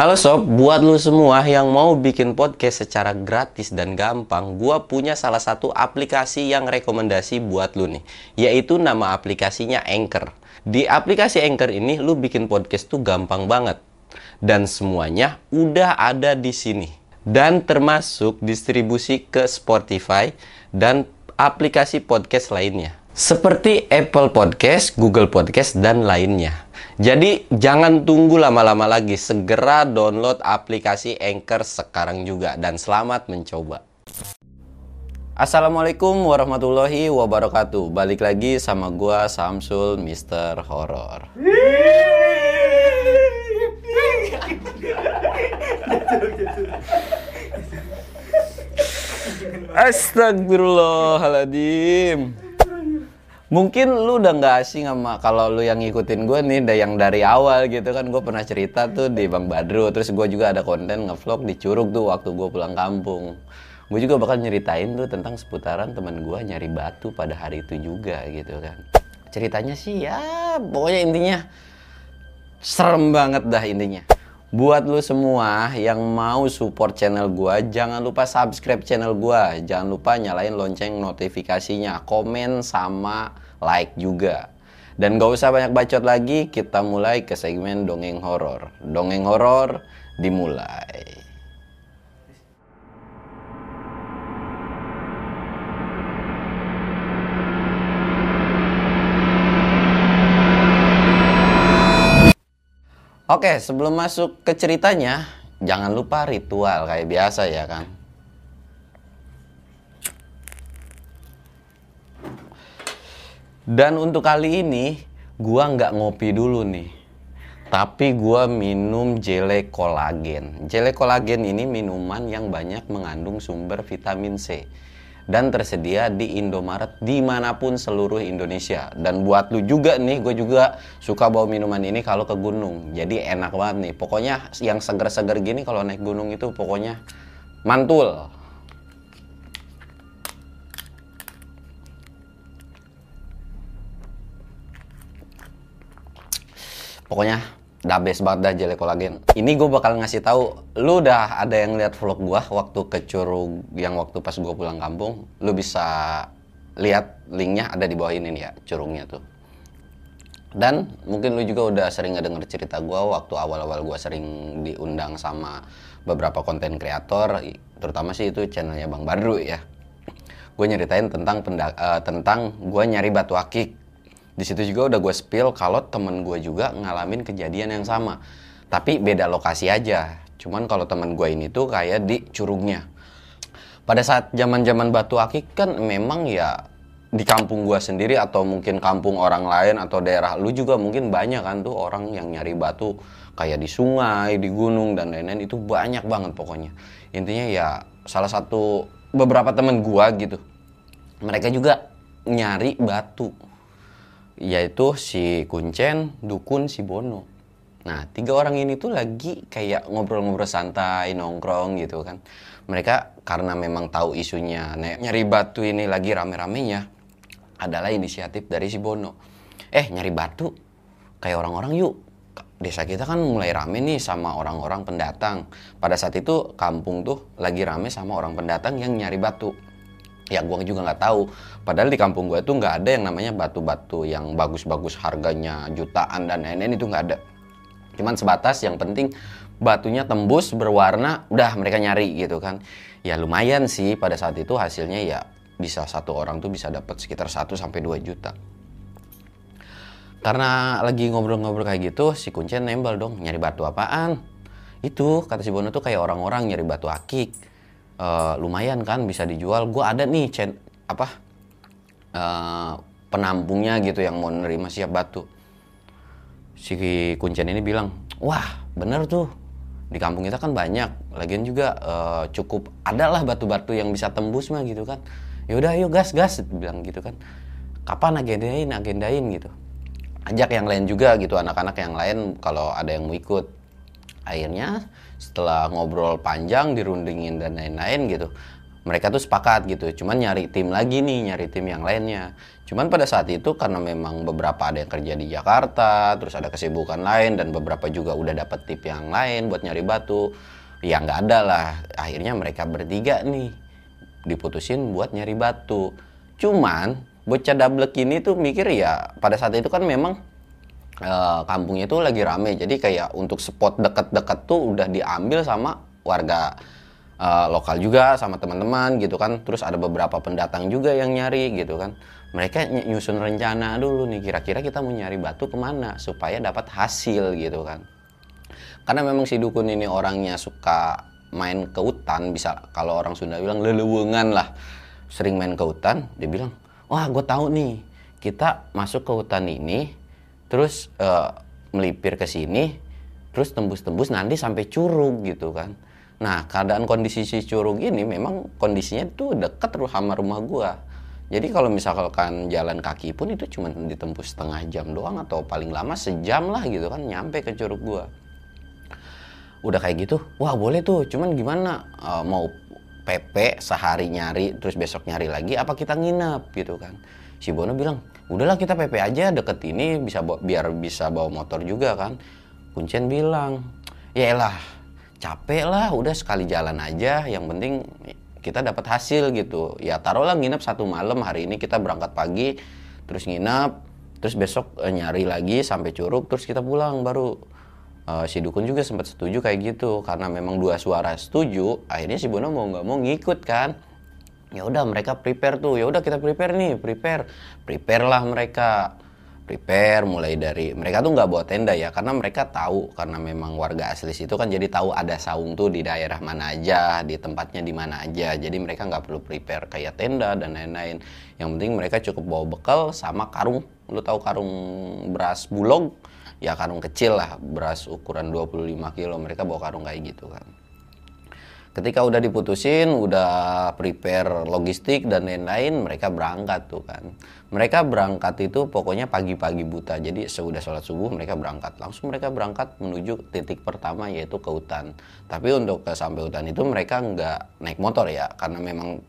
Halo sob, buat lu semua yang mau bikin podcast secara gratis dan gampang, gua punya salah satu aplikasi yang rekomendasi buat lu nih, yaitu nama aplikasinya Anchor. Di aplikasi Anchor ini lu bikin podcast tuh gampang banget. Dan semuanya udah ada di sini. Dan termasuk distribusi ke Spotify dan aplikasi podcast lainnya. Seperti Apple Podcast, Google Podcast, dan lainnya. Jadi jangan tunggu lama-lama lagi, segera download aplikasi Anchor sekarang juga dan selamat mencoba. Assalamualaikum warahmatullahi wabarakatuh. Balik lagi sama gua Samsul Mister Horror. Astagfirullahaladzim. Mungkin lu udah nggak asing sama kalau lu yang ngikutin gue nih da yang dari awal gitu kan. Gue pernah cerita tuh di Bang Badru terus gue juga ada konten ngevlog di Curug tuh waktu gue pulang kampung. Gue juga bakal nyeritain tuh tentang seputaran teman gue nyari batu pada hari itu juga gitu kan. Ceritanya sih ya pokoknya intinya serem banget dah intinya Buat lu semua yang mau support channel gua, jangan lupa subscribe channel gua. Jangan lupa nyalain lonceng notifikasinya, komen sama like juga. Dan gak usah banyak bacot lagi, kita mulai ke segmen dongeng horor. Dongeng horor dimulai. Oke, sebelum masuk ke ceritanya, jangan lupa ritual kayak biasa ya kan. Dan untuk kali ini, gua nggak ngopi dulu nih. Tapi gua minum jele kolagen. Jele kolagen ini minuman yang banyak mengandung sumber vitamin C dan tersedia di Indomaret di mana pun seluruh Indonesia. Dan buat lu juga nih, gue juga suka bawa minuman ini kalau ke gunung. Jadi enak banget nih. Pokoknya yang seger-seger gini kalau naik gunung itu pokoknya mantul. Pokoknya dah best banget dah jelek kolagen. Ini gue bakal ngasih tahu, lu udah ada yang lihat vlog gua waktu ke Curug yang waktu pas gue pulang kampung, lu bisa lihat linknya ada di bawah ini nih ya, curungnya tuh. Dan mungkin lu juga udah sering ngedenger cerita gua waktu awal-awal gua sering diundang sama beberapa konten kreator, terutama sih itu channelnya Bang Badru ya. Gue nyeritain tentang uh, tentang gue nyari batu akik di situ juga udah gue spill kalau temen gue juga ngalamin kejadian yang sama tapi beda lokasi aja cuman kalau temen gue ini tuh kayak di curugnya pada saat zaman zaman batu akik kan memang ya di kampung gue sendiri atau mungkin kampung orang lain atau daerah lu juga mungkin banyak kan tuh orang yang nyari batu kayak di sungai, di gunung dan lain-lain itu banyak banget pokoknya. Intinya ya salah satu beberapa temen gue gitu. Mereka juga nyari batu yaitu si Kuncen, Dukun, si Bono. Nah, tiga orang ini tuh lagi kayak ngobrol-ngobrol santai, nongkrong gitu kan. Mereka karena memang tahu isunya nyari batu ini lagi rame-ramenya, adalah inisiatif dari si Bono. Eh, nyari batu kayak orang-orang yuk. Desa kita kan mulai rame nih sama orang-orang pendatang. Pada saat itu kampung tuh lagi rame sama orang pendatang yang nyari batu ya gue juga nggak tahu. Padahal di kampung gue tuh nggak ada yang namanya batu-batu yang bagus-bagus harganya jutaan dan lain-lain itu nggak ada. Cuman sebatas yang penting batunya tembus berwarna udah mereka nyari gitu kan. Ya lumayan sih pada saat itu hasilnya ya bisa satu orang tuh bisa dapat sekitar 1 sampai 2 juta. Karena lagi ngobrol-ngobrol kayak gitu si kuncen nembel dong nyari batu apaan? Itu kata si Bono tuh kayak orang-orang nyari batu akik uh, lumayan kan bisa dijual. Gue ada nih cen apa uh, penampungnya gitu yang mau nerima siap batu. Si kuncen ini bilang wah bener tuh. Di kampung kita kan banyak. Lagian juga uh, cukup adalah batu-batu yang bisa tembus mah gitu kan. Yaudah ayo gas gas bilang gitu kan. Kapan agendain agendain gitu. Ajak yang lain juga gitu. Anak-anak yang lain kalau ada yang mau ikut. Akhirnya setelah ngobrol panjang dirundingin dan lain-lain gitu mereka tuh sepakat gitu cuman nyari tim lagi nih nyari tim yang lainnya. Cuman pada saat itu karena memang beberapa ada yang kerja di Jakarta terus ada kesibukan lain dan beberapa juga udah dapet tip yang lain buat nyari batu ya nggak ada lah. Akhirnya mereka bertiga nih diputusin buat nyari batu. Cuman bocah double ini tuh mikir ya pada saat itu kan memang uh, kampungnya itu lagi rame. Jadi kayak untuk spot dekat-dekat tuh udah diambil sama warga uh, lokal juga sama teman-teman gitu kan. Terus ada beberapa pendatang juga yang nyari gitu kan. Mereka nyusun rencana dulu nih kira-kira kita mau nyari batu ke mana supaya dapat hasil gitu kan. Karena memang si dukun ini orangnya suka main ke hutan bisa kalau orang Sunda bilang lelewengan lah. Sering main ke hutan dia bilang wah gue tahu nih kita masuk ke hutan ini terus uh, melipir ke sini terus tembus-tembus nanti sampai curug gitu kan Nah, keadaan kondisi si curug ini memang kondisinya itu dekat sama rumah gua. Jadi kalau misalkan jalan kaki pun itu cuma ditembus setengah jam doang atau paling lama sejam lah gitu kan nyampe ke curug gua. Udah kayak gitu, wah boleh tuh, cuman gimana uh, mau PP sehari nyari terus besok nyari lagi apa kita nginep gitu kan. Si Bono bilang, udahlah kita PP aja deket ini bisa biar bisa bawa motor juga kan. Kuncen bilang, ya elah capek lah udah sekali jalan aja yang penting kita dapat hasil gitu ya taruhlah nginep satu malam hari ini kita berangkat pagi terus nginep terus besok e, nyari lagi sampai curug terus kita pulang baru e, si dukun juga sempat setuju kayak gitu karena memang dua suara setuju akhirnya si Bono mau nggak mau ngikut kan ya udah mereka prepare tuh. Ya udah kita prepare nih prepare. Prepare lah mereka. Prepare mulai dari mereka tuh nggak bawa tenda ya karena mereka tahu karena memang warga asli situ kan jadi tahu ada saung tuh di daerah mana aja di tempatnya di mana aja. Jadi mereka nggak perlu prepare kayak tenda dan lain-lain. Yang penting mereka cukup bawa bekal sama karung. Lu tahu karung beras bulog? Ya karung kecil lah beras ukuran 25 kilo. Mereka bawa karung kayak gitu kan ketika udah diputusin, udah prepare logistik dan lain-lain, mereka berangkat tuh kan. Mereka berangkat itu pokoknya pagi-pagi buta. Jadi sudah sholat subuh mereka berangkat. Langsung mereka berangkat menuju titik pertama yaitu ke hutan. Tapi untuk ke sampai hutan itu mereka nggak naik motor ya, karena memang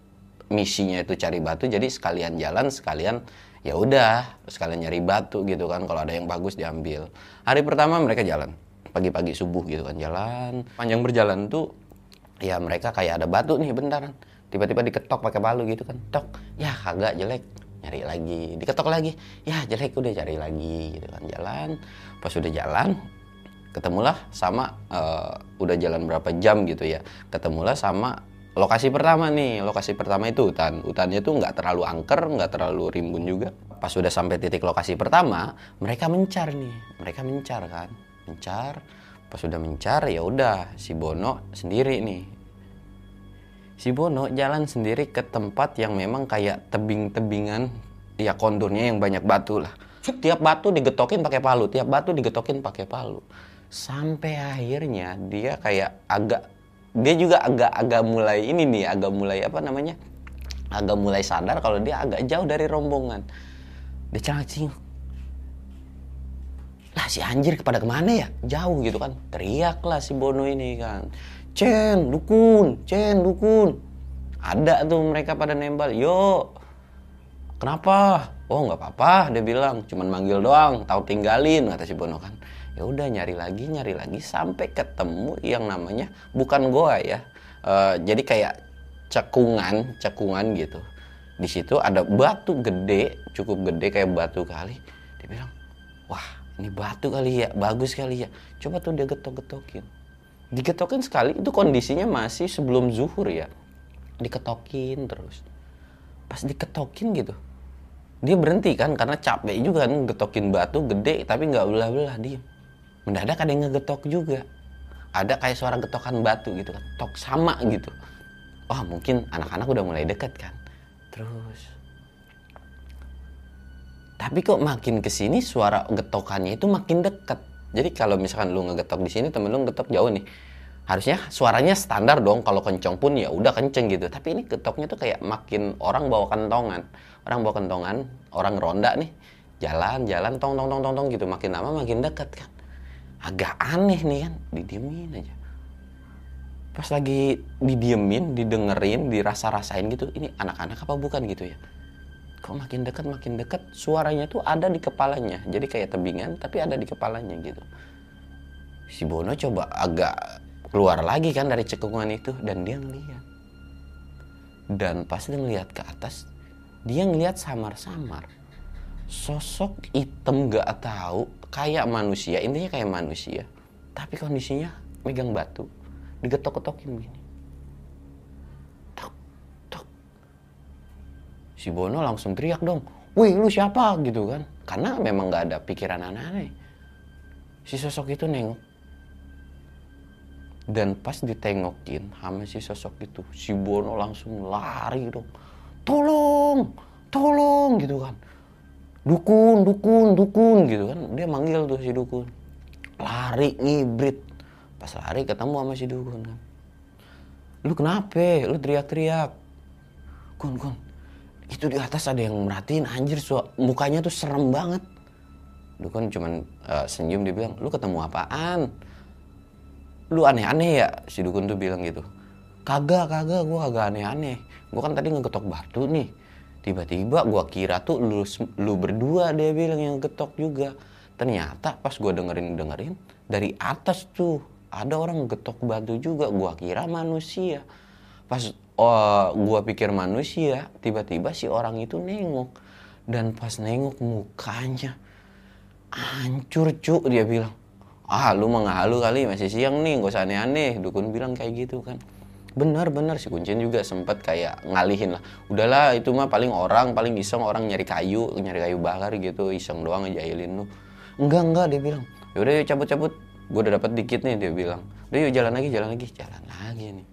misinya itu cari batu. Jadi sekalian jalan, sekalian ya udah sekalian nyari batu gitu kan. Kalau ada yang bagus diambil. Hari pertama mereka jalan pagi-pagi subuh gitu kan jalan. Panjang berjalan tuh ya mereka kayak ada batu nih bentaran tiba-tiba diketok pakai palu gitu kan. Tok. Ya kagak jelek. Nyari lagi. Diketok lagi. Ya jelek udah cari lagi gitu kan. Jalan. Pas udah jalan ketemulah sama uh, udah jalan berapa jam gitu ya. Ketemulah sama lokasi pertama nih. Lokasi pertama itu hutan. Hutannya tuh nggak terlalu angker nggak terlalu rimbun juga. Pas sudah sampai titik lokasi pertama mereka mencar nih. Mereka mencar kan. Mencar pas sudah mencar ya udah si Bono sendiri nih. Si Bono jalan sendiri ke tempat yang memang kayak tebing-tebingan ya kondurnya yang banyak batu lah. Tiap batu digetokin pakai palu tiap batu digetokin pakai palu. Sampai akhirnya dia kayak agak dia juga agak-agak mulai ini nih agak mulai apa namanya agak mulai sadar kalau dia agak jauh dari rombongan. Dia cengak lah si anjir kepada ke mana ya? Jauh gitu kan. Teriak lah si Bono ini kan. Cen dukun Cen dukun. Ada tuh mereka pada nembal yo kenapa? Oh nggak apa-apa dia bilang. Cuman manggil doang tahu tinggalin kata si Bono kan. Ya udah nyari lagi nyari lagi sampai ketemu yang namanya bukan goa ya uh, jadi kayak cekungan cekungan gitu. Di situ ada batu gede cukup gede kayak batu kali. Dia bilang wah ini batu kali ya bagus kali ya. Coba tuh dia getok-getokin. Digetokin sekali itu kondisinya masih sebelum zuhur ya. Diketokin terus. Pas diketokin gitu dia berhenti kan karena capek juga kan getokin batu gede tapi nggak belah-belah dia mendadak ada yang ngegetok juga. Ada kayak suara getokan batu gitu kan tok sama gitu. Wah mungkin anak-anak udah mulai deket kan. Terus tapi kok makin ke sini suara getokannya itu makin deket. Jadi kalau misalkan lu ngegetok di sini, temen lu ngegetok jauh nih. Harusnya suaranya standar dong. Kalau kenceng pun ya udah kenceng gitu. Tapi ini getoknya tuh kayak makin orang bawa kentongan. Orang bawa kentongan, orang ronda nih. Jalan, jalan, tong, tong, tong, tong, tong gitu. Makin lama makin deket kan. Agak aneh nih kan. Didiemin aja. pas lagi didiemin didengerin dirasa-rasain gitu ini anak-anak apa bukan gitu ya kok makin dekat makin dekat suaranya tuh ada di kepalanya. Jadi kayak tebingan tapi ada di kepalanya gitu. Si Bono coba agak keluar lagi kan dari cekungan itu dan dia ngeliat. Dan pas dia ngeliat ke atas dia ngeliat samar-samar. Sosok hitam gak tahu kayak manusia intinya kayak manusia. Tapi kondisinya megang batu digetok-getokin begini si Bono langsung teriak dong wih lu siapa? gitu kan. Karena memang nggak ada pikiran aneh-aneh. Si sosok itu nengok. Dan pas ditengokin sama si sosok itu si Bono langsung lari dong. Tolong tolong gitu kan. Dukun dukun dukun gitu kan. Dia manggil tuh si dukun. Lari ngibrit. Pas lari ketemu sama si dukun kan. Lu kenapa? Lu teriak-teriak. Kun kun itu di atas ada yang merhatiin anjir so, mukanya tuh serem banget. Dukun cuman uh, senyum dia bilang lu ketemu apaan? Lu aneh-aneh ya si dukun tuh bilang gitu. Kagak kagak gua kagak aneh-aneh. Gua kan tadi ngegetok batu nih. Tiba-tiba gua kira tuh lu lu berdua dia bilang yang getok juga. Ternyata pas gua dengerin dengerin dari atas tuh ada orang getok batu juga. Gua kira manusia. Pas oh, gua pikir manusia tiba-tiba si orang itu nengok. Dan pas nengok mukanya hancur cuk dia bilang. Ah lu mah halu kali masih siang nih gak usah aneh-aneh. Dukun bilang kayak gitu kan. Benar-benar si kuncin juga sempat kayak ngalihin lah. Udahlah itu mah paling orang paling iseng orang nyari kayu nyari kayu bakar gitu iseng doang ngejailin lu. Enggak enggak dia bilang. Yaudah yuk cabut-cabut. Gue udah dapat dikit nih dia bilang. Udah yuk jalan lagi jalan lagi. Jalan lagi nih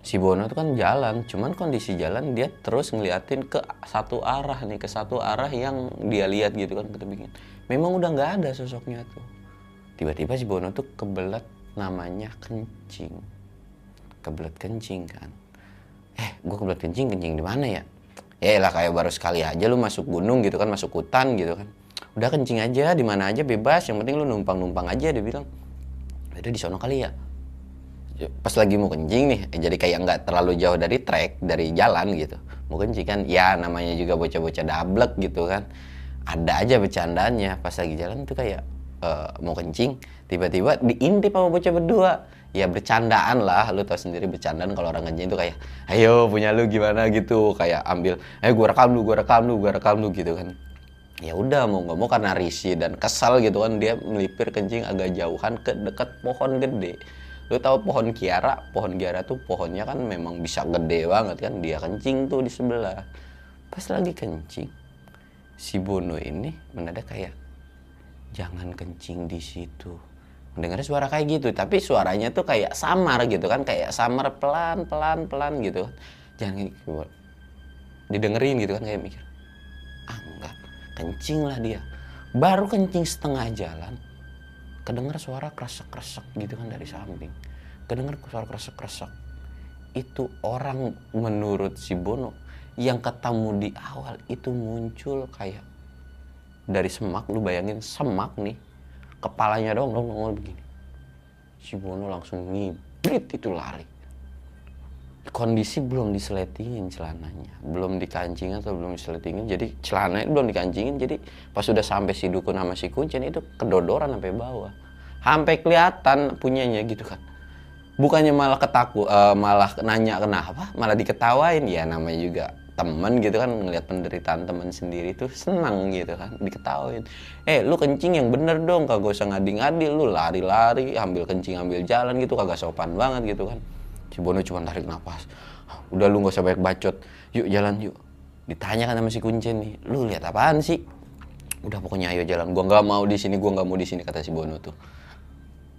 si Bono tuh kan jalan cuman kondisi jalan dia terus ngeliatin ke satu arah nih ke satu arah yang dia lihat gitu kan ketebingin memang udah nggak ada sosoknya tuh. Tiba-tiba si Bono tuh kebelet namanya kencing. Kebelet kencing kan. Eh gue kebelet kencing kencing di mana ya? Ya lah kayak baru sekali aja lu masuk gunung gitu kan masuk hutan gitu kan. Udah kencing aja di mana aja bebas yang penting lu numpang numpang aja dia bilang. Ada di sono kali ya pas lagi mau kencing nih jadi kayak nggak terlalu jauh dari trek dari jalan gitu. Mau kencing kan ya namanya juga bocah-bocah dablek gitu kan. Ada aja bercandanya pas lagi jalan tuh kayak uh, mau kencing tiba-tiba diintip sama bocah berdua. Ya bercandaan lah lu tau sendiri bercandaan kalau orang kencing itu kayak ayo punya lu gimana? gitu kayak ambil eh gua rekam lu gua rekam lu gua rekam lu gitu kan. Ya udah mau nggak mau karena risih dan kesal gitu kan dia melipir kencing agak jauhan ke dekat pohon gede lu tahu pohon kiara? Pohon kiara tuh pohonnya kan memang bisa gede banget kan. Dia kencing tuh di sebelah. Pas lagi kencing si Bono ini mendadak kayak jangan kencing di situ. Mendengar suara kayak gitu tapi suaranya tuh kayak samar gitu kan kayak samar pelan pelan pelan gitu. Jangan gitu. didengerin gitu kan kayak mikir ah enggak. Kencing lah dia. Baru kencing setengah jalan kedengar suara kresek kresek gitu kan dari samping. Kedengar suara kresek kresek itu orang menurut si Bono yang ketemu di awal itu muncul kayak dari semak lu bayangin semak nih kepalanya dong dong begini. Si Bono langsung ngibrit itu lari kondisi belum diseletingin celananya. Belum dikancingin atau belum diseletingin jadi celananya belum dikancingin jadi pas sudah sampai si dukun sama si kuncen itu kedodoran sampai bawah. Sampai kelihatan punyanya gitu kan. Bukannya malah ketakut uh, malah nanya kenapa malah diketawain. Ya namanya juga temen gitu kan ngelihat penderitaan temen sendiri tuh senang gitu kan diketawain. Eh lu kencing yang bener dong kagak usah ngadi-ngadi lu lari-lari ambil kencing ambil jalan gitu kagak sopan banget gitu kan si Bono cuma tarik nafas udah lu gak usah banyak bacot. Yuk jalan yuk. Ditanya kan sama si kuncen nih lu lihat apaan sih? Udah pokoknya ayo jalan. Gua nggak mau di sini gua nggak mau di sini kata si Bono tuh.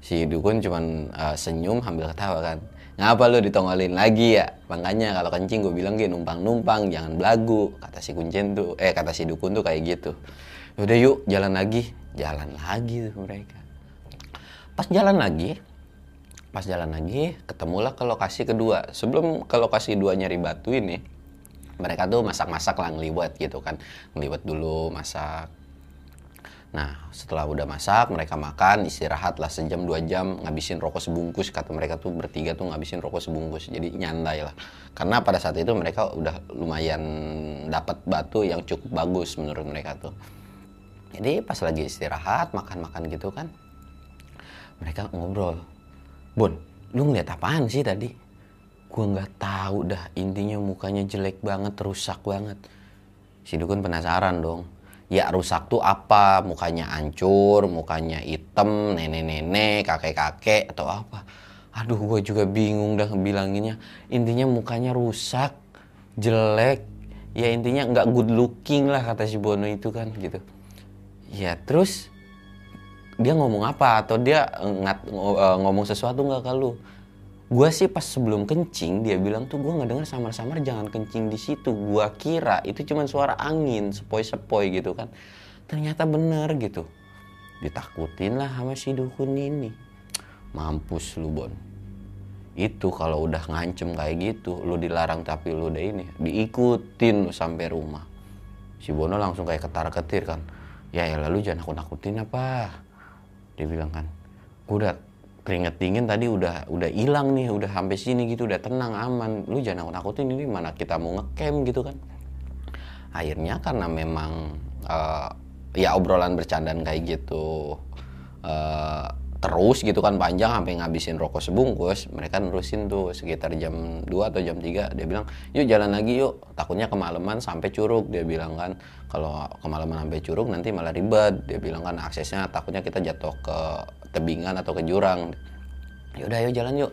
Si dukun cuman uh, senyum sambil ketawa kan. Ngapa lu ditongolin lagi ya? Makanya kalau kencing gue bilang gitu numpang numpang jangan belagu kata si kuncen tuh. Eh kata si dukun tuh kayak gitu. Udah yuk jalan lagi. Jalan lagi tuh mereka. Pas jalan lagi pas jalan lagi ketemulah ke lokasi kedua sebelum ke lokasi dua nyari batu ini mereka tuh masak-masak lah ngeliwat gitu kan ngeliwat dulu masak Nah, setelah udah masak, mereka makan, istirahat lah sejam dua jam, ngabisin rokok sebungkus. Kata mereka tuh bertiga tuh ngabisin rokok sebungkus, jadi nyantai lah. Karena pada saat itu mereka udah lumayan dapat batu yang cukup bagus menurut mereka tuh. Jadi pas lagi istirahat, makan-makan gitu kan, mereka ngobrol. Bun, lu ngeliat apaan sih tadi? Gua nggak tahu dah, intinya mukanya jelek banget, rusak banget. Si Dukun penasaran dong. Ya rusak tuh apa? Mukanya hancur mukanya hitam nenek-nenek kakek-kakek atau apa? Aduh gue juga bingung dah bilanginnya intinya mukanya rusak jelek. Ya intinya nggak good looking lah kata si Bono itu kan gitu. Ya terus dia ngomong apa atau dia ngat, ngomong sesuatu nggak kalau gue sih pas sebelum kencing dia bilang tuh gue nggak dengar samar-samar jangan kencing di situ. Gue kira itu cuma suara angin sepoi-sepoi gitu kan. Ternyata bener gitu. Ditakutin lah sama si dukun ini. Mampus lu bon. Itu kalau udah ngancem kayak gitu lu dilarang tapi lu udah ini diikutin lu sampai rumah. Si Bono langsung kayak ketar ketir kan. Ya ya lalu jangan aku nakutin apa dia bilang kan gue udah keringet dingin tadi udah udah hilang nih udah sampai sini gitu udah tenang aman. Lu jangan takut takutin ini mana kita mau ngecamp gitu kan. Akhirnya karena memang uh, ya obrolan bercandaan kayak gitu uh, terus gitu kan panjang sampai ngabisin rokok sebungkus mereka nerusin tuh sekitar jam 2 atau jam 3 dia bilang yuk jalan lagi yuk. Takutnya kemalaman sampai curug. Dia bilang kan kalau kemalaman sampai curug nanti malah ribet. Dia bilang kan aksesnya takutnya kita jatuh ke tebingan atau ke jurang. Ya udah yuk jalan yuk.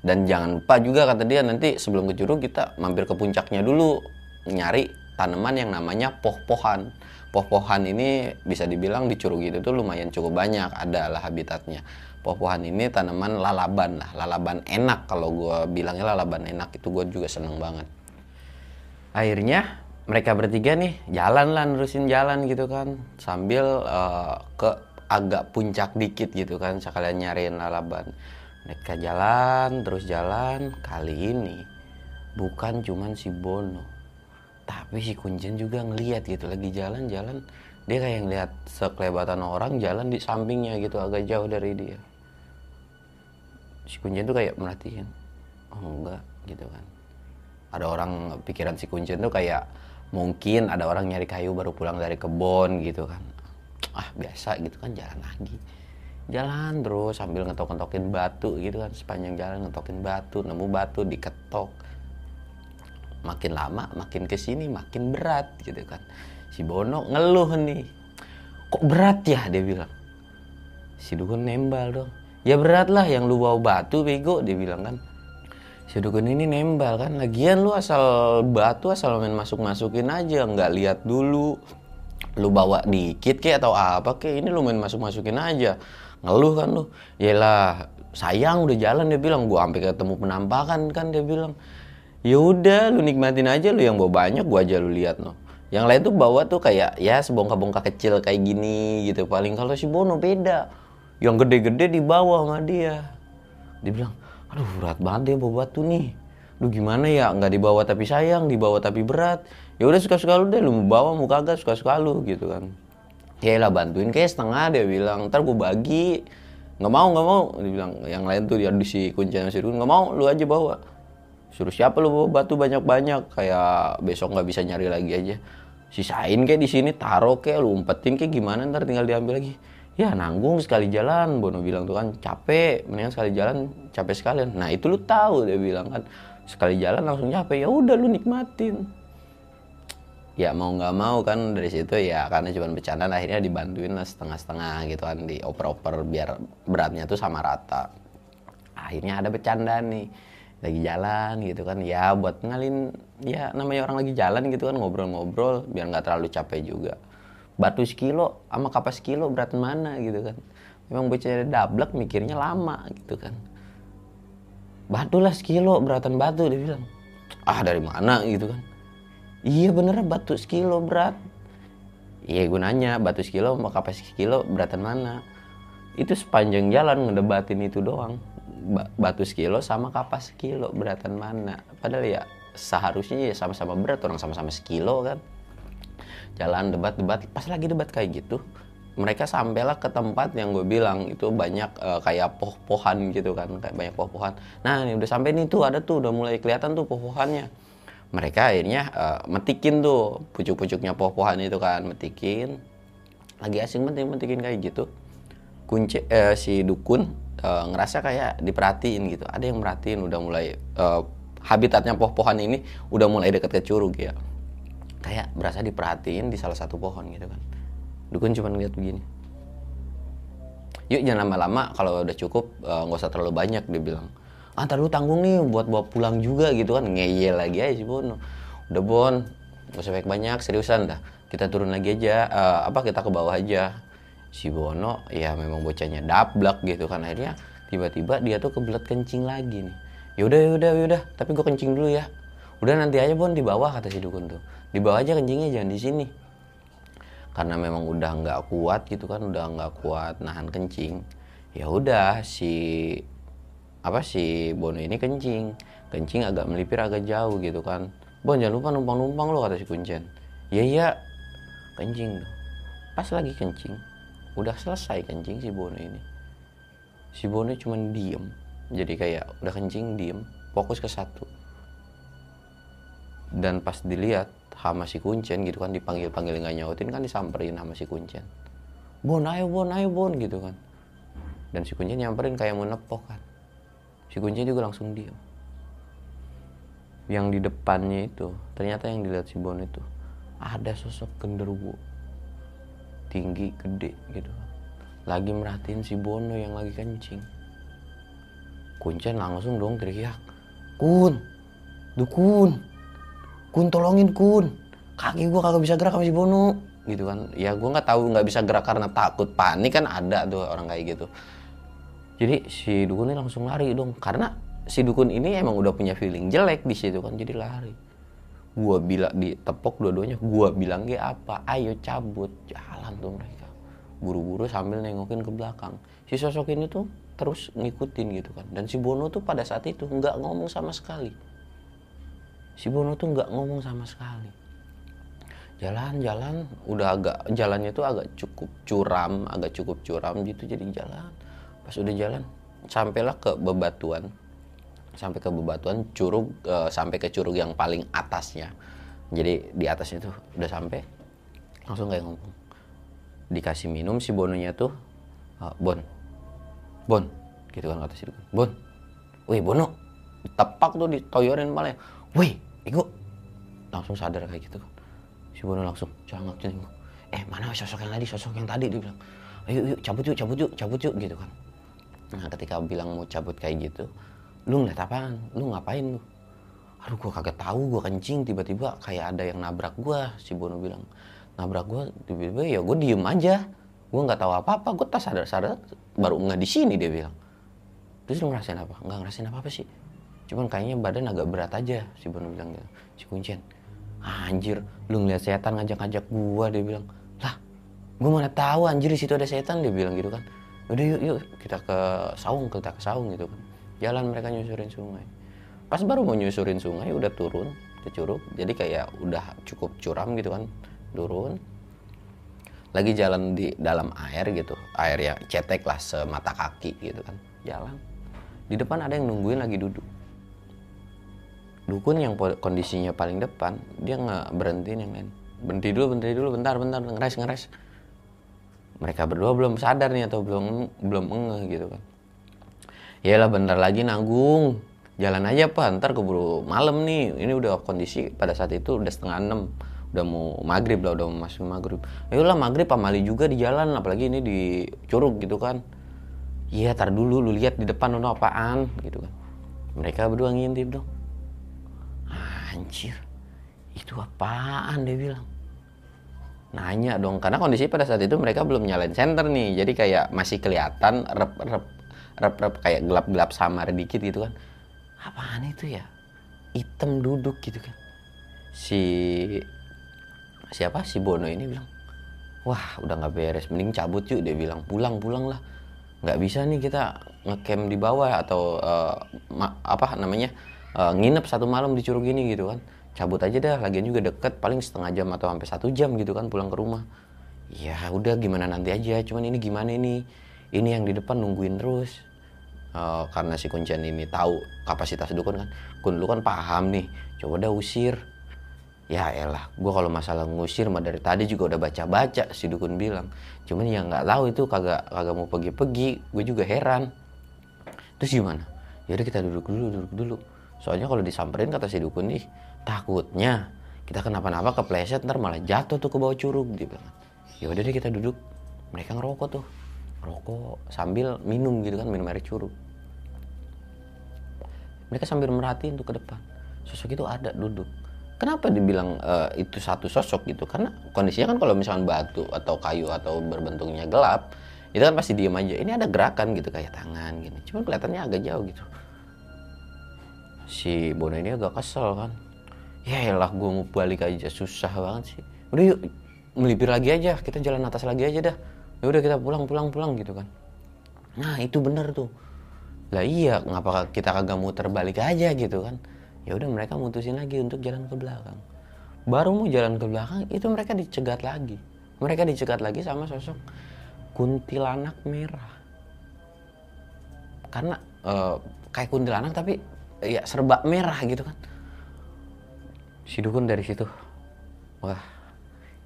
Dan jangan lupa juga kata dia nanti sebelum ke curug kita mampir ke puncaknya dulu nyari tanaman yang namanya poh-pohan Poh-pohan ini bisa dibilang di Curug itu tuh lumayan cukup banyak, adalah habitatnya. Poh-pohan ini tanaman lalaban lah, lalaban enak kalau gue bilangnya lalaban enak itu gue juga seneng banget. Akhirnya mereka bertiga nih jalan lah nerusin jalan gitu kan sambil uh, ke agak puncak dikit gitu kan sekalian nyariin lalaban. Mereka jalan terus jalan kali ini bukan cuman si Bono tapi si kuncen juga ngeliat gitu lagi jalan-jalan dia kayak ngeliat sekelebatan orang jalan di sampingnya gitu agak jauh dari dia. Si kuncen tuh kayak merhatiin oh enggak gitu kan. Ada orang pikiran si kuncen tuh kayak mungkin ada orang nyari kayu baru pulang dari kebun gitu kan. Ah biasa gitu kan jalan lagi. Jalan terus sambil ngetok-ngetokin batu gitu kan sepanjang jalan ngetokin batu nemu batu diketok makin lama makin ke sini makin berat gitu kan. Si Bono ngeluh nih. Kok berat ya dia bilang. Si dukun nembal dong. Ya berat lah yang lu bawa batu bego dia bilang kan. Si dukun ini nembal kan. Lagian lu asal batu asal main masuk masukin aja nggak lihat dulu. Lu bawa dikit kek atau apa kek ini lu main masuk masukin aja. Ngeluh kan lu. Lah sayang udah jalan dia bilang. Gua sampai ketemu penampakan kan dia bilang ya udah lu nikmatin aja lu yang bawa banyak gua aja lu lihat no yang lain tuh bawa tuh kayak ya sebongkah-bongkah kecil kayak gini gitu. Paling kalau si Bono beda. Yang gede-gede dibawa sama dia. Dia bilang aduh berat banget dia bawa batu nih. Lu gimana ya nggak dibawa tapi sayang dibawa tapi berat. Ya udah suka-suka lu deh lu mau bawa mau kagak suka-suka lu gitu kan. Ya lah bantuin kayak setengah dia bilang. Ntar gua bagi. Nggak mau nggak mau dia bilang. Yang lain tuh dia di si kuncinya si nggak mau lu aja bawa suruh siapa lu bawa batu banyak-banyak? Kayak besok nggak bisa nyari lagi aja. Sisain kayak di sini taruh kayak lu umpetin kayak gimana ntar tinggal diambil lagi. Ya nanggung sekali jalan. Bono bilang tuh kan capek. Mendingan sekali jalan capek sekalian. Nah itu lu tahu dia bilang kan. Sekali jalan langsung capek. Ya udah lu nikmatin. Ya mau nggak mau kan dari situ ya karena cuma bercanda akhirnya dibantuin lah setengah-setengah gitu kan dioper-oper biar beratnya tuh sama rata. Akhirnya ada bercanda nih lagi jalan gitu kan. Ya buat ngalin ya namanya orang lagi jalan gitu kan ngobrol-ngobrol biar nggak terlalu capek juga. Batu sekilo sama kapas sekilo berat mana gitu kan. Memang bocah dablek mikirnya lama gitu kan. Batu lah sekilo beratan batu dia bilang. Ah dari mana gitu kan. Iya bener batu sekilo berat. Iya gue nanya batu sekilo sama kapas sekilo beratan mana? Itu sepanjang jalan ngedebatin itu doang batu sekilo sama kapas sekilo beratan mana. Padahal ya seharusnya ya sama-sama berat orang sama-sama sekilo kan. Jalan debat-debat pas lagi debat kayak gitu mereka sampailah ke tempat yang gue bilang itu banyak uh, kayak poh-pohan gitu kan kayak banyak poh-pohan. Nah ini udah sampai nih tuh ada tuh udah mulai kelihatan tuh poh-pohannya. Mereka akhirnya uh, metikin tuh pucuk-pucuknya poh-pohan itu kan metikin. Lagi asing metik metikin kayak gitu kunci uh, si dukun uh, ngerasa kayak diperhatiin gitu. Ada yang merhatiin udah mulai uh, habitatnya poh-pohan ini udah mulai dekat ke curug ya. Kayak berasa diperhatiin di salah satu pohon gitu kan. Dukun cuma ngeliat begini. Yuk jangan lama-lama. Kalau udah cukup eh, nggak uh, usah terlalu banyak dia bilang. Ah lu tanggung nih buat bawa pulang juga gitu kan. Ngeyel lagi aja si Bono. Udah Bon. Gak usah banyak seriusan dah. Kita turun lagi aja. Uh, apa kita ke bawah aja si Bono ya memang bocahnya dablak gitu kan. Akhirnya tiba-tiba dia tuh kebelet kencing lagi nih. Yaudah yaudah yaudah tapi gue kencing dulu ya. Udah nanti aja Bon di bawah kata si dukun tuh. Di bawah aja kencingnya jangan di sini. Karena memang udah nggak kuat gitu kan udah nggak kuat nahan kencing ya udah si apa si Bono ini kencing. Kencing agak melipir agak jauh gitu kan. Bon jangan lupa numpang-numpang lo kata si Kuncen. Ya iya. Kencing pas lagi kencing udah selesai kencing si Bono ini. Si Bono cuma diem. Jadi kayak udah kencing diem fokus ke satu. Dan pas dilihat sama si kuncen gitu kan dipanggil panggil nggak nyautin kan disamperin sama si kuncen. Bon ayo bon ayo bon gitu kan. Dan si kuncen nyamperin kayak mau nepok kan. Si kuncen juga langsung diam yang di depannya itu ternyata yang dilihat si bon itu ada sosok genderuwo tinggi gede gitu. Lagi merhatiin si Bono yang lagi kencing. Kuncen langsung dong teriak kun dukun kun tolongin kun. Kaki gue kagak bisa gerak sama si Bono. Gitu kan. Ya gue nggak tahu nggak bisa gerak karena takut panik kan ada tuh orang kayak gitu. Jadi si dukun ini langsung lari dong. Karena si dukun ini emang udah punya feeling jelek di situ kan jadi lari gue bilang di tepok dua-duanya gue bilang ge apa? Ayo cabut. Jalan tuh mereka. Buru-buru sambil nengokin ke belakang. Si sosok ini tuh terus ngikutin gitu kan. Dan si Bono tuh pada saat itu nggak ngomong sama sekali. Si Bono tuh nggak ngomong sama sekali. Jalan-jalan udah agak jalannya tuh agak cukup curam agak cukup curam gitu jadi jalan. Pas udah jalan sampailah ke bebatuan sampai ke bebatuan curug e, sampai ke curug yang paling atasnya. Jadi di atasnya tuh udah sampai. Langsung kayak ngomong dikasih minum si bononya tuh e, bon bon gitu kan kata si bon wih bono tepak tuh ditoyorin malah wih Ego langsung sadar kayak gitu kan. Si Bono langsung jangan cengok eh mana sosok yang tadi? Sosok yang tadi dia bilang. Ayo yuk cabut yuk cabut yuk cabut yuk gitu kan. Nah ketika bilang mau cabut kayak gitu lu ngeliat apaan? Lu ngapain lu? Aduh gua kagak tahu gua kencing tiba-tiba kayak ada yang nabrak gua. Si Bono bilang nabrak gua tiba-tiba ya gua diem aja. Gua nggak tahu apa-apa gua tas sadar-sadar baru nggak di sini dia bilang. Terus lu ngerasain apa? Nggak ngerasain apa-apa sih. Cuman kayaknya badan agak berat aja si Bono bilang gitu. Si Kuncen anjir lu ngeliat setan ngajak-ngajak gua dia bilang. Lah gua mana tahu anjir di situ ada setan dia bilang gitu kan. Udah yuk yuk kita ke saung kita ke saung gitu kan jalan mereka nyusurin sungai. Pas baru mau nyusurin sungai udah turun ke curug jadi kayak udah cukup curam gitu kan turun. Lagi jalan di dalam air gitu air ya cetek lah semata kaki gitu kan jalan. Di depan ada yang nungguin lagi duduk. Dukun yang kondisinya paling depan dia nggak berhenti yang lain. Berhenti dulu berhenti dulu bentar bentar ngeres ngeres. Mereka berdua belum sadar nih atau belum belum ngeh gitu kan ya lah bentar lagi nanggung. Jalan aja pak. Ntar keburu malam nih. Ini udah kondisi pada saat itu udah setengah enam. Udah mau maghrib lah udah mau masuk maghrib. Ayolah maghrib pamali juga di jalan. Apalagi ini di curug gitu kan. Iya tar dulu lu lihat di depan ono apaan gitu kan. Mereka berdua ngintip dong. Anjir itu apaan dia bilang. Nanya dong karena kondisi pada saat itu mereka belum nyalain senter nih. Jadi kayak masih kelihatan rep rep rep rep kayak gelap gelap samar dikit gitu kan. Apaan itu ya? Hitam duduk gitu kan. Si siapa? Si Bono ini bilang wah udah nggak beres mending cabut yuk dia bilang. Pulang pulang lah. Nggak bisa nih kita ngecamp di bawah atau uh, apa namanya uh, nginep satu malam di Curug ini gitu kan. Cabut aja dah lagian juga deket paling setengah jam atau sampai satu jam gitu kan pulang ke rumah. Ya udah gimana nanti aja. Cuman ini gimana ini ini yang di depan nungguin terus. Uh, karena si kuncian ini tahu kapasitas dukun kan. Kun lu kan paham nih. Coba udah usir. Ya elah. Gue kalau masalah ngusir mah dari tadi juga udah baca baca si dukun bilang. Cuman yang nggak tahu itu kagak kagak mau pergi pergi gue juga heran. Terus gimana? Yaudah kita duduk dulu duduk dulu. Soalnya kalau disamperin kata si dukun nih takutnya kita kenapa-napa kepleset ntar malah jatuh tuh ke bawah curug dia bilang. Ya udah deh kita duduk. Mereka ngerokok tuh rokok sambil minum gitu kan minum air curug mereka sambil merhatiin tuh ke depan. Sosok itu ada duduk. Kenapa dibilang uh, itu satu sosok gitu? Karena kondisinya kan kalau misalnya batu atau kayu atau berbentuknya gelap itu kan pasti diem aja. Ini ada gerakan gitu kayak tangan gini. Cuman kelihatannya agak jauh gitu. Si Bono ini agak kesel kan. Ya elah gue mau balik aja. Susah banget sih. Udah yuk melipir lagi aja. Kita jalan atas lagi aja dah ya udah kita pulang pulang pulang gitu kan. Nah itu bener tuh. Lah iya ngapa kita kagak muter balik aja gitu kan? Ya udah mereka mutusin lagi untuk jalan ke belakang. Baru mau jalan ke belakang itu mereka dicegat lagi. Mereka dicegat lagi sama sosok kuntilanak merah. Karena uh, kayak kuntilanak tapi ya serba merah gitu kan. Si dukun dari situ wah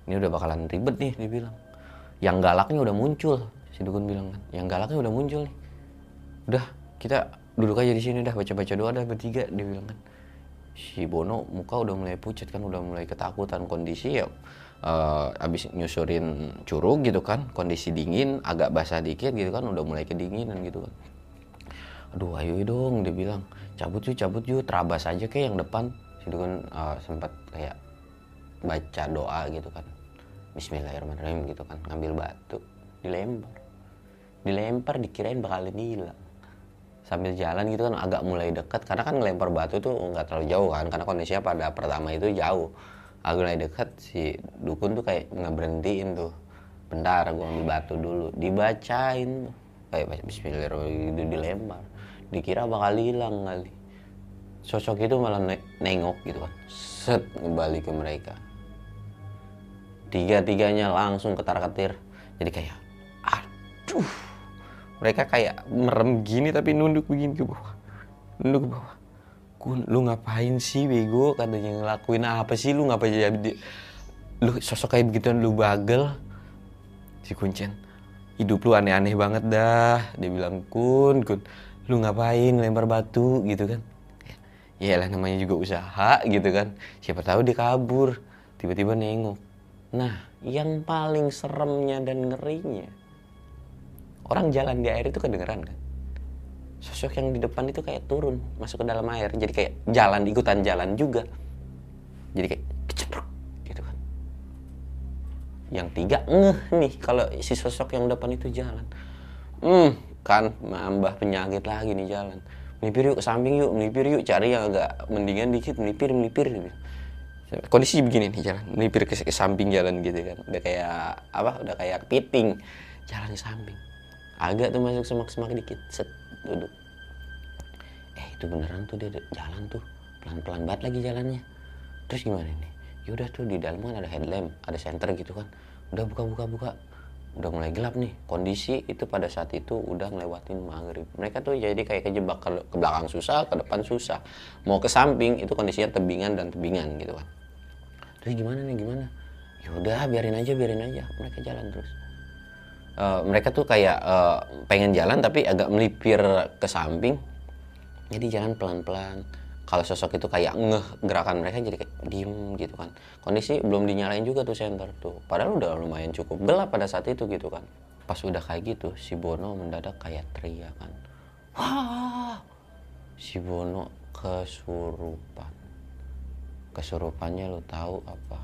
ini udah bakalan ribet nih dibilang yang galaknya udah muncul si dukun bilang kan. Yang galaknya udah muncul nih. Udah kita duduk aja di sini dah baca-baca doa dah bertiga dia bilang kan. Si Bono muka udah mulai pucat kan udah mulai ketakutan. Kondisi ya uh, abis nyusurin curug gitu kan kondisi dingin agak basah dikit gitu kan udah mulai kedinginan gitu kan. Aduh ayo dong dia bilang. Cabut yuk cabut yuk terabas aja kayak yang depan. Si dukun uh, sempat kayak baca doa gitu kan Bismillahirrahmanirrahim gitu kan ngambil batu. Dilempar. Dilempar dikirain bakalan hilang. Sambil jalan gitu kan agak mulai dekat. Karena kan ngelempar batu tuh nggak terlalu jauh kan karena kondisinya pada pertama itu jauh. Agak mulai dekat si dukun tuh kayak ngeberhentiin tuh. Bentar gua ambil batu dulu. Dibacain kayak Bismillahirrahmanirrahim gitu dilempar. Dikira bakal hilang kali. Sosok itu malah nengok gitu kan. Set kembali ke mereka tiga-tiganya langsung ketar-ketir. Jadi kayak aduh. Mereka kayak merem gini tapi nunduk begini ke bawah. Nunduk ke bawah. Kun, lu ngapain sih bego? Katanya ngelakuin apa sih? Lu ngapain jadi lu sosok kayak begitu lu bagel. Si kuncen hidup lu aneh-aneh banget dah. Dia bilang kun kun lu ngapain lempar batu? Gitu kan. Ya lah namanya juga usaha gitu kan. Siapa tahu dia kabur tiba-tiba nengok Nah, yang paling seremnya dan ngerinya, orang jalan di air itu kedengeran kan? Sosok yang di depan itu kayak turun, masuk ke dalam air. Jadi kayak jalan, ikutan jalan juga. Jadi kayak keceprok gitu kan. Yang tiga, ngeh nih kalau si sosok yang depan itu jalan. Hmm, kan nambah penyakit lagi nih jalan. Melipir yuk samping yuk, melipir yuk, cari yang agak mendingan dikit, melipir, melipir. Gitu kondisi begini nih jalan. Melipir ke, ke samping jalan gitu kan. Udah kayak apa udah kayak piting. Jalan di samping. Agak tuh masuk semak-semak dikit. Set duduk. Eh itu beneran tuh dia jalan tuh. Pelan-pelan banget lagi jalannya. Terus gimana nih? Yaudah tuh di dalam kan ada headlamp ada senter gitu kan. Udah buka buka udah mulai gelap nih. Kondisi itu pada saat itu udah ngelewatin maghrib. Mereka tuh jadi kayak kejebak ke, ke belakang susah ke depan susah. Mau ke samping itu kondisinya tebingan dan tebingan gitu kan terus gimana nih gimana? Ya udah biarin aja biarin aja. Mereka jalan terus. Uh, mereka tuh kayak uh, pengen jalan tapi agak melipir ke samping. Jadi jalan pelan pelan kalau sosok itu kayak ngeh gerakan mereka jadi kayak diem gitu kan. Kondisi belum dinyalain juga tuh senter tuh. Padahal udah lumayan cukup gelap pada saat itu gitu kan. Pas udah kayak gitu si Bono mendadak kayak teriak kan wah! Si Bono kesurupan kesurupannya lo tahu apa?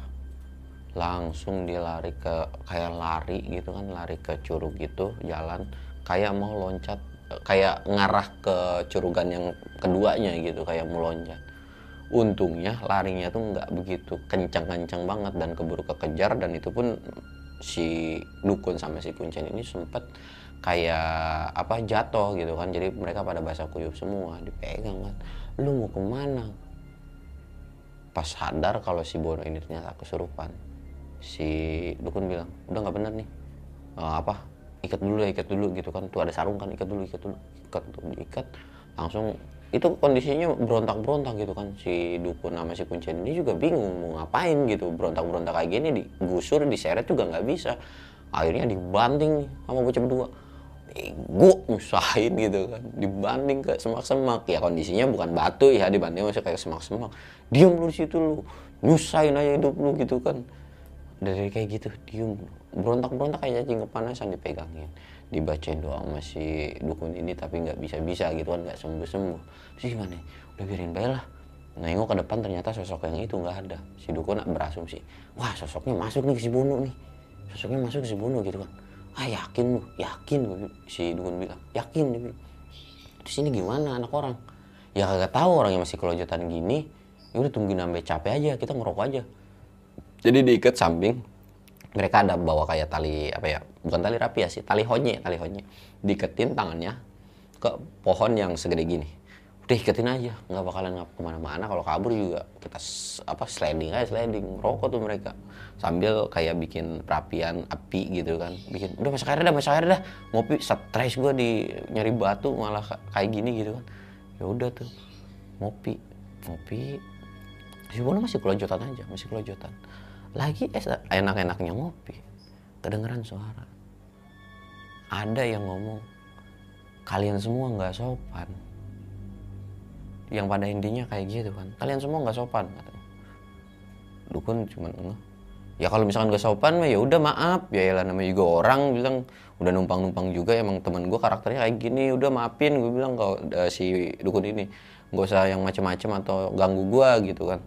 Langsung dia lari ke kayak lari gitu kan lari ke curug gitu jalan. Kayak mau loncat kayak ngarah ke curugan yang keduanya gitu kayak meloncat untungnya larinya tuh nggak begitu kencang-kencang banget dan keburu kekejar dan itu pun si dukun sama si kuncen ini sempet kayak apa jatuh gitu kan. Jadi mereka pada basah kuyup semua dipegang kan. Lu mau ke mana pas sadar kalau si Bono ini ternyata kesurupan si dukun bilang udah nggak bener nih Eh, apa ikat dulu ya ikat dulu gitu kan. Tuh ada sarung kan ikat dulu ikat dulu ikat tuh diikat. Langsung itu kondisinya berontak-berontak gitu kan. Si dukun sama si kuncen ini juga bingung mau ngapain gitu. Berontak-berontak kayak gini digusur diseret juga nggak bisa. Akhirnya dibanting sama bocah berdua gue nyusahin gitu kan dibanding ke semak-semak. Ya kondisinya bukan batu ya dibanding masih kayak semak-semak. Diam lu situ lu nyusahin aja hidup lu gitu kan. Dari kayak gitu diem berontak-berontak kayak cacing kepanasan dipegangin. Dibacain doa masih dukun ini tapi nggak bisa-bisa gitu kan nggak sembuh-sembuh. Terus gimana? Udah biarin baik lah. Nengok ke depan ternyata sosok yang itu nggak ada. Si dukun berasumsi wah sosoknya masuk nih ke si Bono nih. Sosoknya masuk ke si Bono gitu kan ah yakin lu yakin si dukun bilang. Yakin dia bilang. Terus ini gimana anak orang? Ya kagak tahu yang masih kelojotan gini. Ya udah tungguin sampai capek aja kita ngerokok aja. Jadi diikat samping mereka ada bawa kayak tali apa ya bukan tali rapi ya sih tali honye tali honye. Diiketin tangannya ke pohon yang segede gini. Udah iketin aja. Nggak bakalan ngap ke mana-mana. Kalau kabur juga kita apa sliding aja sliding. Rokok tuh mereka sambil kayak bikin perapian api gitu kan. Bikin udah masak air dah masak air dah. Ngopi stres gue di nyari batu malah ka- kayak gini gitu kan. Ya udah tuh ngopi ngopi. Si Bono masih kelojotan aja masih kelojotan. Lagi es enak-enaknya ngopi kedengeran suara. Ada yang ngomong kalian semua nggak sopan. Yang pada intinya kayak gitu kan. Kalian semua nggak sopan katanya. Dukun cuman ngeh ya kalau misalkan nggak sopan mah ya udah maaf. Ya lah namanya juga orang bilang. Udah numpang-numpang juga emang temen gue karakternya kayak gini udah maafin. Gue bilang kalau eh, si dukun ini nggak usah yang macem-macem atau ganggu gue gitu kan.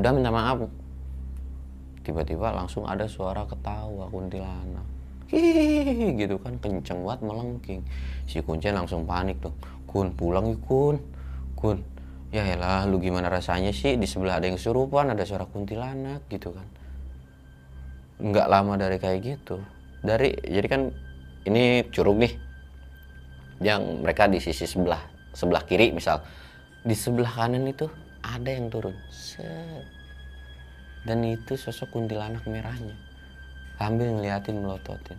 Udah minta maaf. Tiba-tiba langsung ada suara ketawa kuntilanak. Hihihi gitu kan. Kenceng banget melengking. Si kuncen langsung panik tuh kun pulang yuk kun. Kun ya elah lu gimana rasanya sih? Di sebelah ada yang kesurupan ada suara kuntilanak gitu kan nggak lama dari kayak gitu. Dari jadi kan ini curug nih yang mereka di sisi sebelah sebelah kiri misal di sebelah kanan itu ada yang turun. Set. Dan itu sosok kuntilanak merahnya. Sambil ngeliatin melototin.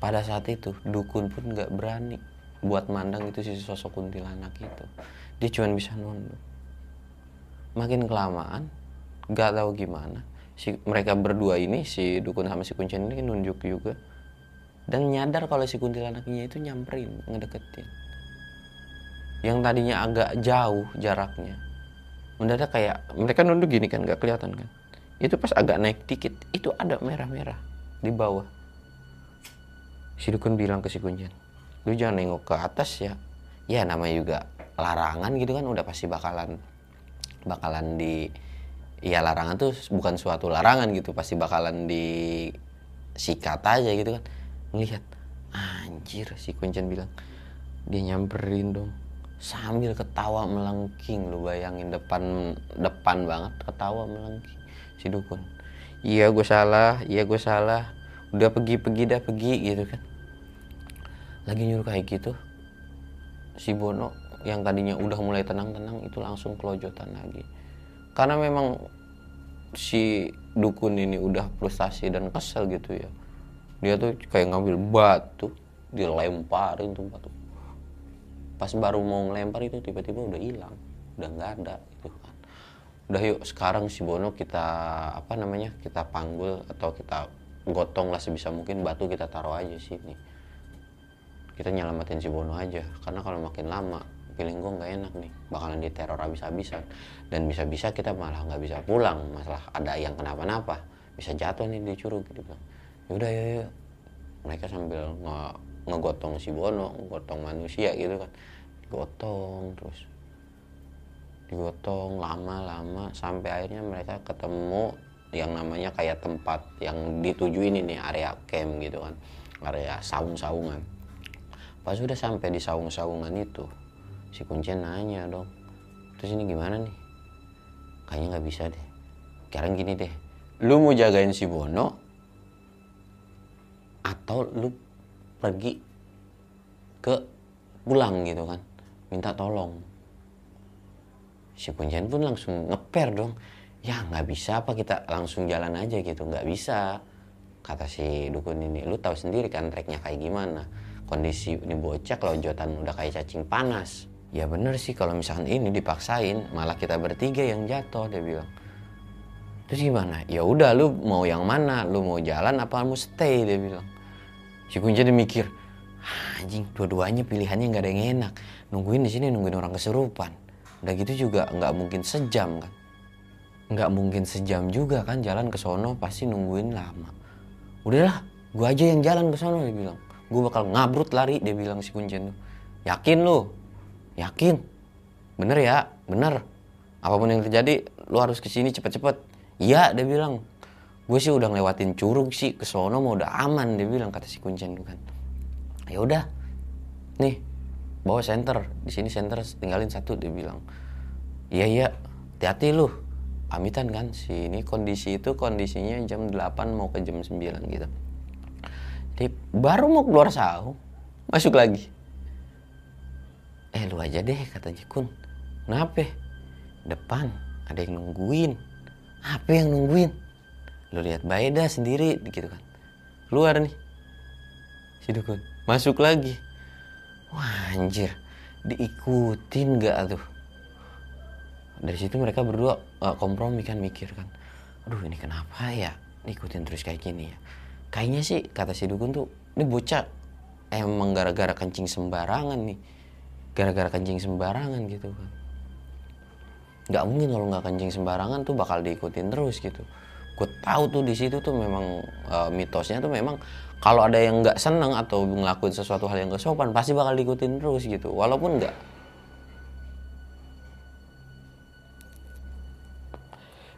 Pada saat itu dukun pun nggak berani buat mandang itu si sosok kuntilanak itu. Dia cuma bisa nunduk. Makin kelamaan nggak tahu gimana si mereka berdua ini si dukun sama si kuncen ini nunjuk juga. Dan nyadar kalau si kuntilanaknya itu nyamperin ngedeketin. Yang tadinya agak jauh jaraknya mendadak kayak mereka nunduk gini kan nggak kelihatan kan? Itu pas agak naik dikit itu ada merah-merah di bawah. Si dukun bilang ke si kuncen lu jangan nengok ke atas ya. Ya namanya juga larangan gitu kan udah pasti bakalan bakalan di ya larangan tuh bukan suatu larangan gitu pasti bakalan di sikat aja gitu kan. Melihat anjir si kuncen bilang dia nyamperin dong. Sambil ketawa melengking lu bayangin depan depan banget ketawa melengking si dukun. Iya gue salah iya gue salah. Udah pergi pergi dah pergi gitu kan. Lagi nyuruh kayak gitu si Bono yang tadinya udah mulai tenang-tenang itu langsung kelojotan lagi karena memang si dukun ini udah frustasi dan kesel gitu ya. Dia tuh kayak ngambil batu dilemparin tuh batu. Pas baru mau ngelempar itu tiba-tiba udah hilang. Udah nggak ada gitu kan. Udah yuk sekarang si Bono kita apa namanya kita panggul atau kita gotong lah sebisa mungkin batu kita taruh aja sini. Kita nyelamatin si Bono aja. Karena kalau makin lama feeling gue nggak enak nih. Bakalan diteror habis-habisan. Dan bisa-bisa kita malah nggak bisa pulang. Masalah ada yang kenapa-napa. Bisa jatuh nih di curug gitu. Bilang yaudah yuk, yuk mereka sambil nge ngegotong si Bono gotong manusia gitu kan. Gotong terus. Digotong lama-lama sampai akhirnya mereka ketemu yang namanya kayak tempat yang dituju ini nih area camp gitu kan. Area saung-saungan. Pas sudah sampai di saung-saungan itu si kuncen nanya dong terus ini gimana nih? Kayaknya nggak bisa deh. Sekarang gini deh lu mau jagain si Bono atau lu pergi ke pulang gitu kan? Minta tolong. Si kuncen pun langsung ngeper dong ya nggak bisa apa kita langsung jalan aja gitu? Nggak bisa kata si dukun ini. Lu tahu sendiri kan treknya kayak gimana? Kondisi ini bocah kelonjotan udah kayak cacing panas ya bener sih kalau misalkan ini dipaksain malah kita bertiga yang jatuh dia bilang. Terus gimana? Ya udah lu mau yang mana? Lu mau jalan apa mau stay? Dia bilang. Si kunci dia mikir "Ah, anjing dua-duanya pilihannya nggak ada yang enak. Nungguin di sini nungguin orang kesurupan. Udah gitu juga nggak mungkin sejam kan? Nggak mungkin sejam juga kan? Jalan ke sono pasti nungguin lama. Udahlah gua aja yang jalan ke sono dia bilang. Gua bakal ngabrut lari dia bilang si kuncen tuh. Yakin lu yakin? Bener ya bener. Apa pun yang terjadi lu harus ke sini cepet-cepet. Iya dia bilang. Gue sih udah ngelewatin curug sih ke sono mau udah aman dia bilang kata si kuncen kan. Ya udah nih bawa center di sini center tinggalin satu dia bilang. Iya iya hati-hati lu. Pamitan kan si ini kondisi itu kondisinya jam 8 mau ke jam 9 gitu. Jadi baru mau keluar saung masuk lagi eh lu aja deh kata Jikun. Kenapa? Depan ada yang nungguin. Apa yang nungguin? Lu lihat Baeda sendiri gitu kan. Keluar nih. Si dukun masuk lagi. Wah anjir. Diikutin gak tuh? Dari situ mereka berdua uh, kompromi kan mikir kan. Aduh ini kenapa ya ikutin terus kayak gini ya? Kayaknya sih kata si dukun tuh ini bocah. Emang gara-gara kencing sembarangan nih gara-gara kencing sembarangan gitu kan nggak mungkin kalau nggak kencing sembarangan tuh bakal diikutin terus gitu. Gue tahu tuh di situ tuh memang uh, mitosnya tuh memang kalau ada yang nggak seneng atau ngelakuin sesuatu hal yang gak sopan pasti bakal diikutin terus gitu. Walaupun nggak.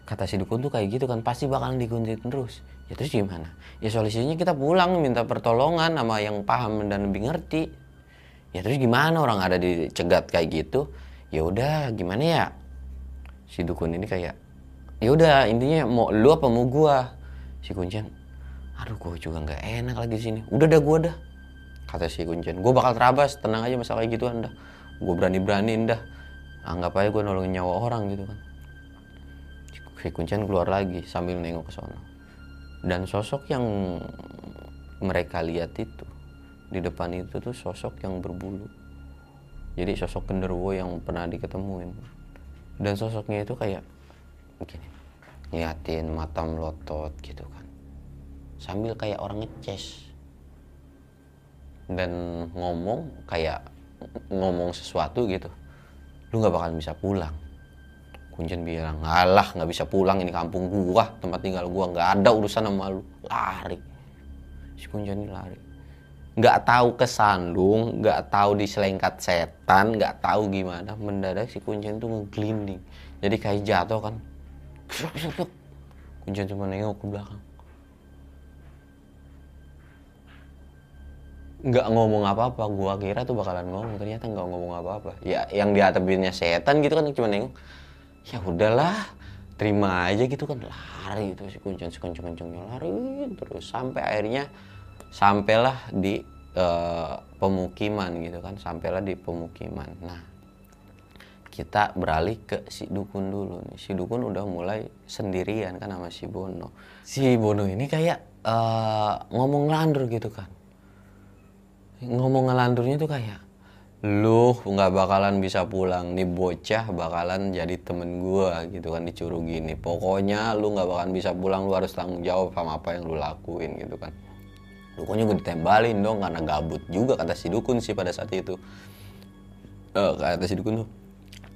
Kata si dukun tuh kayak gitu kan pasti bakalan dikuntit terus. Ya terus gimana? Ya solusinya kita pulang minta pertolongan sama yang paham dan lebih ngerti ya terus gimana orang ada di cegat kayak gitu? Ya udah gimana ya? Si dukun ini kayak ya udah intinya mau lu apa mau gua? Si kuncen aduh gua juga nggak enak lagi di sini. Udah dah gua dah kata si kuncen. Gua bakal terabas tenang aja masalah kayak gituan dah. Gua berani beraniin dah. Anggap aja gua nolongin nyawa orang gitu kan. Si kuncen keluar lagi sambil nengok ke sana. Dan sosok yang mereka lihat itu di depan itu tuh sosok yang berbulu. Jadi sosok genderuwo yang pernah diketemuin. Dan sosoknya itu kayak begini ngeliatin mata melotot gitu kan. Sambil kayak orang ngeces. Dan ngomong kayak ngomong sesuatu gitu. Lu nggak bakalan bisa pulang. Kuncen bilang, ngalah nggak bisa pulang ini kampung gua, tempat tinggal gua nggak ada urusan sama lu. Lari. Si Kuncen ini lari. Nggak tahu kesandung, nggak tahu diselengkat setan, nggak tahu gimana. Mendadak si Kuncen tuh ngeglinding. Jadi kayak jatuh kan. Kuncen cuma nengok ke belakang. nggak ngomong apa-apa gua kira tuh bakalan ngomong ternyata nggak ngomong apa-apa ya yang dihadapinnya setan gitu kan cuma nengok ya udahlah terima aja gitu kan lari itu si kuncen sekenceng-kencengnya lari terus sampai akhirnya sampailah di uh, pemukiman gitu kan sampailah di pemukiman. Nah kita beralih ke si dukun dulu nih. Si dukun udah mulai sendirian kan sama si Bono. Si Bono ini kayak uh, ngomong landur gitu kan. Ngomong ngelandurnya tuh kayak lu nggak bakalan bisa pulang nih bocah bakalan jadi temen gua gitu kan dicuru gini pokoknya lu nggak bakalan bisa pulang lu harus tanggung jawab sama apa yang lu lakuin gitu kan dukunnya gue ditembalin dong karena gabut juga kata si dukun sih pada saat itu. Uh, kata si dukun tuh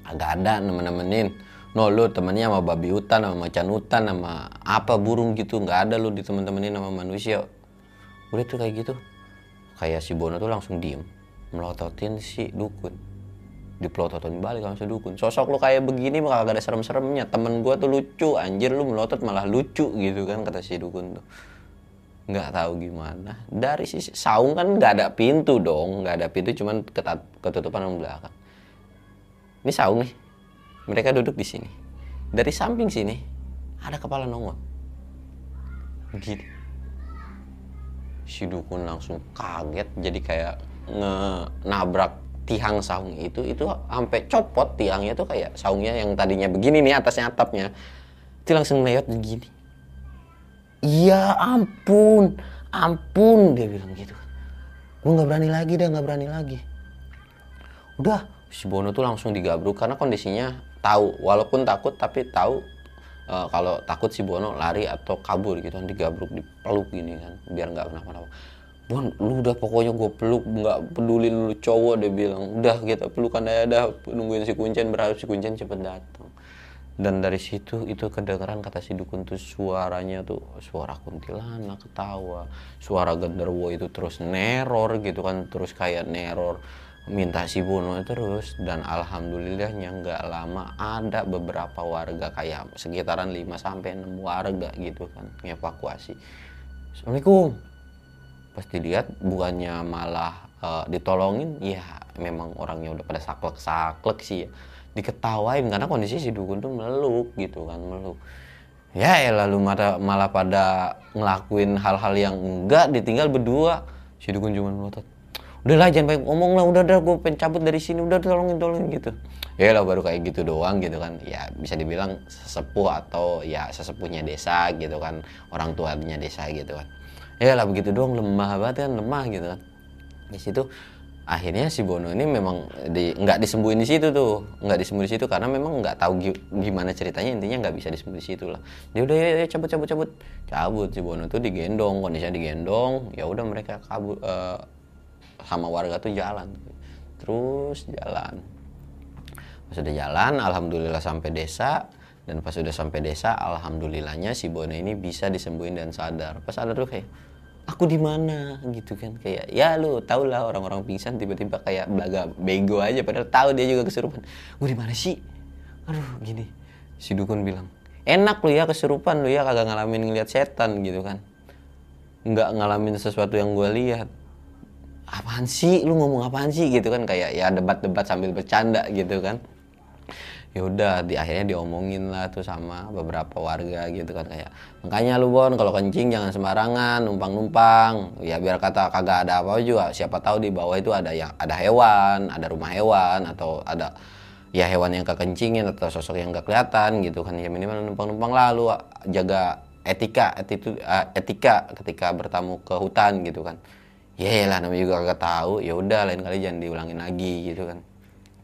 agak ada nemen-nemenin. No lu temennya sama babi hutan sama macan hutan sama apa burung gitu nggak ada lu ditemen-temenin sama manusia. Udah tuh kayak gitu. Kayak si Bono tuh langsung diem melototin si dukun. Dipelototin balik sama si dukun. Sosok lu kayak begini bakal gak ada serem-seremnya. Temen gua tuh lucu anjir lu melotot malah lucu gitu kan kata si dukun tuh nggak tahu gimana. Dari sisi saung kan nggak ada pintu dong. Nggak ada pintu cuman ketat, ketutupan di belakang. Ini saung nih. Mereka duduk di sini. Dari samping sini ada kepala nongol. Gini si dukun langsung kaget jadi kayak nabrak tiang saung itu. Itu sampai copot tiangnya tuh kayak saungnya yang tadinya begini nih atasnya atapnya. Itu langsung lewat begini iya ampun. Ampun dia bilang gitu. Gue nggak berani lagi dah nggak berani lagi. Udah. Si Bono tuh langsung digabruk karena kondisinya tahu walaupun takut tapi tahu uh, kalau takut si Bono lari atau kabur gitu kan digabruk dipeluk gini kan biar nggak kenapa-napa. Bon, lu udah pokoknya gue peluk nggak peduli lu cowok dia bilang. Udah kita pelukan aja dah nungguin si kuncen berharap si kuncen cepet datang dan dari situ itu kedengeran kata si dukun tuh suaranya tuh suara kuntilanak ketawa suara genderuwo itu terus neror gitu kan terus kayak neror minta si Bono terus dan alhamdulillahnya nggak lama ada beberapa warga kayak sekitaran 5 sampai 6 warga gitu kan evakuasi. Assalamualaikum. Pas dilihat bukannya malah uh, ditolongin, ya memang orangnya udah pada saklek-saklek sih ya. Diketawain karena kondisi si dukun tuh meluk gitu kan, meluk. Ya, ya lalu malah, malah pada ngelakuin hal-hal yang enggak ditinggal berdua. Si dukun cuma melotot udahlah jangan banyak ngomong lah udah udah gue pencabut dari sini udah tolongin tolongin gitu ya lah baru kayak gitu doang gitu kan ya bisa dibilang sesepuh atau ya sesepuhnya desa gitu kan orang tuanya desa gitu kan ya lah begitu doang lemah banget kan lemah gitu kan di situ akhirnya si Bono ini memang di nggak disembuhin di situ tuh. Nggak disembuhin di situ karena memang nggak tahu gimana ceritanya. Intinya nggak bisa disembuhin di situ lah. Dia udah ya, ya cabut cabut cabut cabut si Bono tuh digendong kondisinya digendong. Ya udah mereka kabur uh, sama warga tuh jalan. Terus jalan. Pas udah jalan alhamdulillah sampai desa. Dan pas udah sampai desa alhamdulillahnya si Bono ini bisa disembuhin dan sadar. Pas sadar tuh kayak aku di mana? Gitu kan. Kayak ya lu tau lah orang-orang pingsan tiba-tiba kayak belaga bego aja padahal tahu dia juga kesurupan. Gue di mana sih? Aduh gini. Si dukun bilang enak lu ya kesurupan lu ya kagak ngalamin ngeliat setan gitu kan. Nggak ngalamin sesuatu yang gue lihat. Apaan sih? Lu ngomong apaan sih? Gitu kan kayak ya debat-debat sambil bercanda gitu kan ya udah di akhirnya diomongin lah tuh sama beberapa warga gitu kan kayak makanya lu bon kalau kencing jangan sembarangan numpang-numpang. Ya biar kata kagak ada apa juga siapa tahu di bawah itu ada yang ada hewan ada rumah hewan atau ada ya hewan yang kekencingin atau sosok yang gak kelihatan gitu kan. Ya minimal numpang-numpang lah lu jaga etika etika etika ketika bertamu ke hutan gitu kan. Ya lah namanya juga kagak tahu ya udah lain kali jangan diulangin lagi gitu kan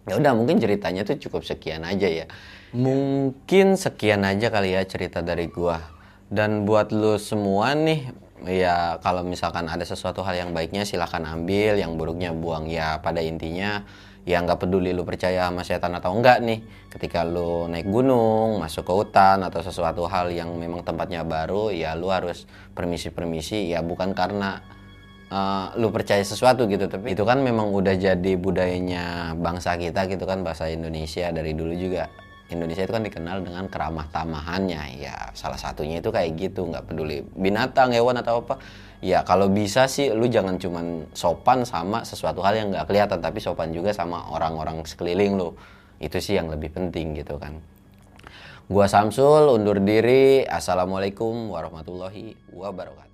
ya udah mungkin ceritanya tuh cukup sekian aja ya. Mungkin sekian aja kali ya cerita dari gua. Dan buat lu semua nih ya kalau misalkan ada sesuatu hal yang baiknya silahkan ambil yang buruknya buang ya pada intinya. Ya nggak peduli lu percaya sama setan atau enggak nih ketika lu naik gunung masuk ke hutan atau sesuatu hal yang memang tempatnya baru ya lu harus permisi-permisi. Ya bukan karena uh, lu percaya sesuatu gitu tapi itu kan memang udah jadi budayanya bangsa kita gitu kan bahasa Indonesia. Dari dulu juga Indonesia itu kan dikenal dengan keramah tamahannya. Ya salah satunya itu kayak gitu nggak peduli binatang hewan atau apa. Ya kalau bisa sih lu jangan cuman sopan sama sesuatu hal yang nggak kelihatan tapi sopan juga sama orang-orang sekeliling lu. Itu sih yang lebih penting gitu kan. Gua Samsul undur diri. Assalamualaikum warahmatullahi wabarakatuh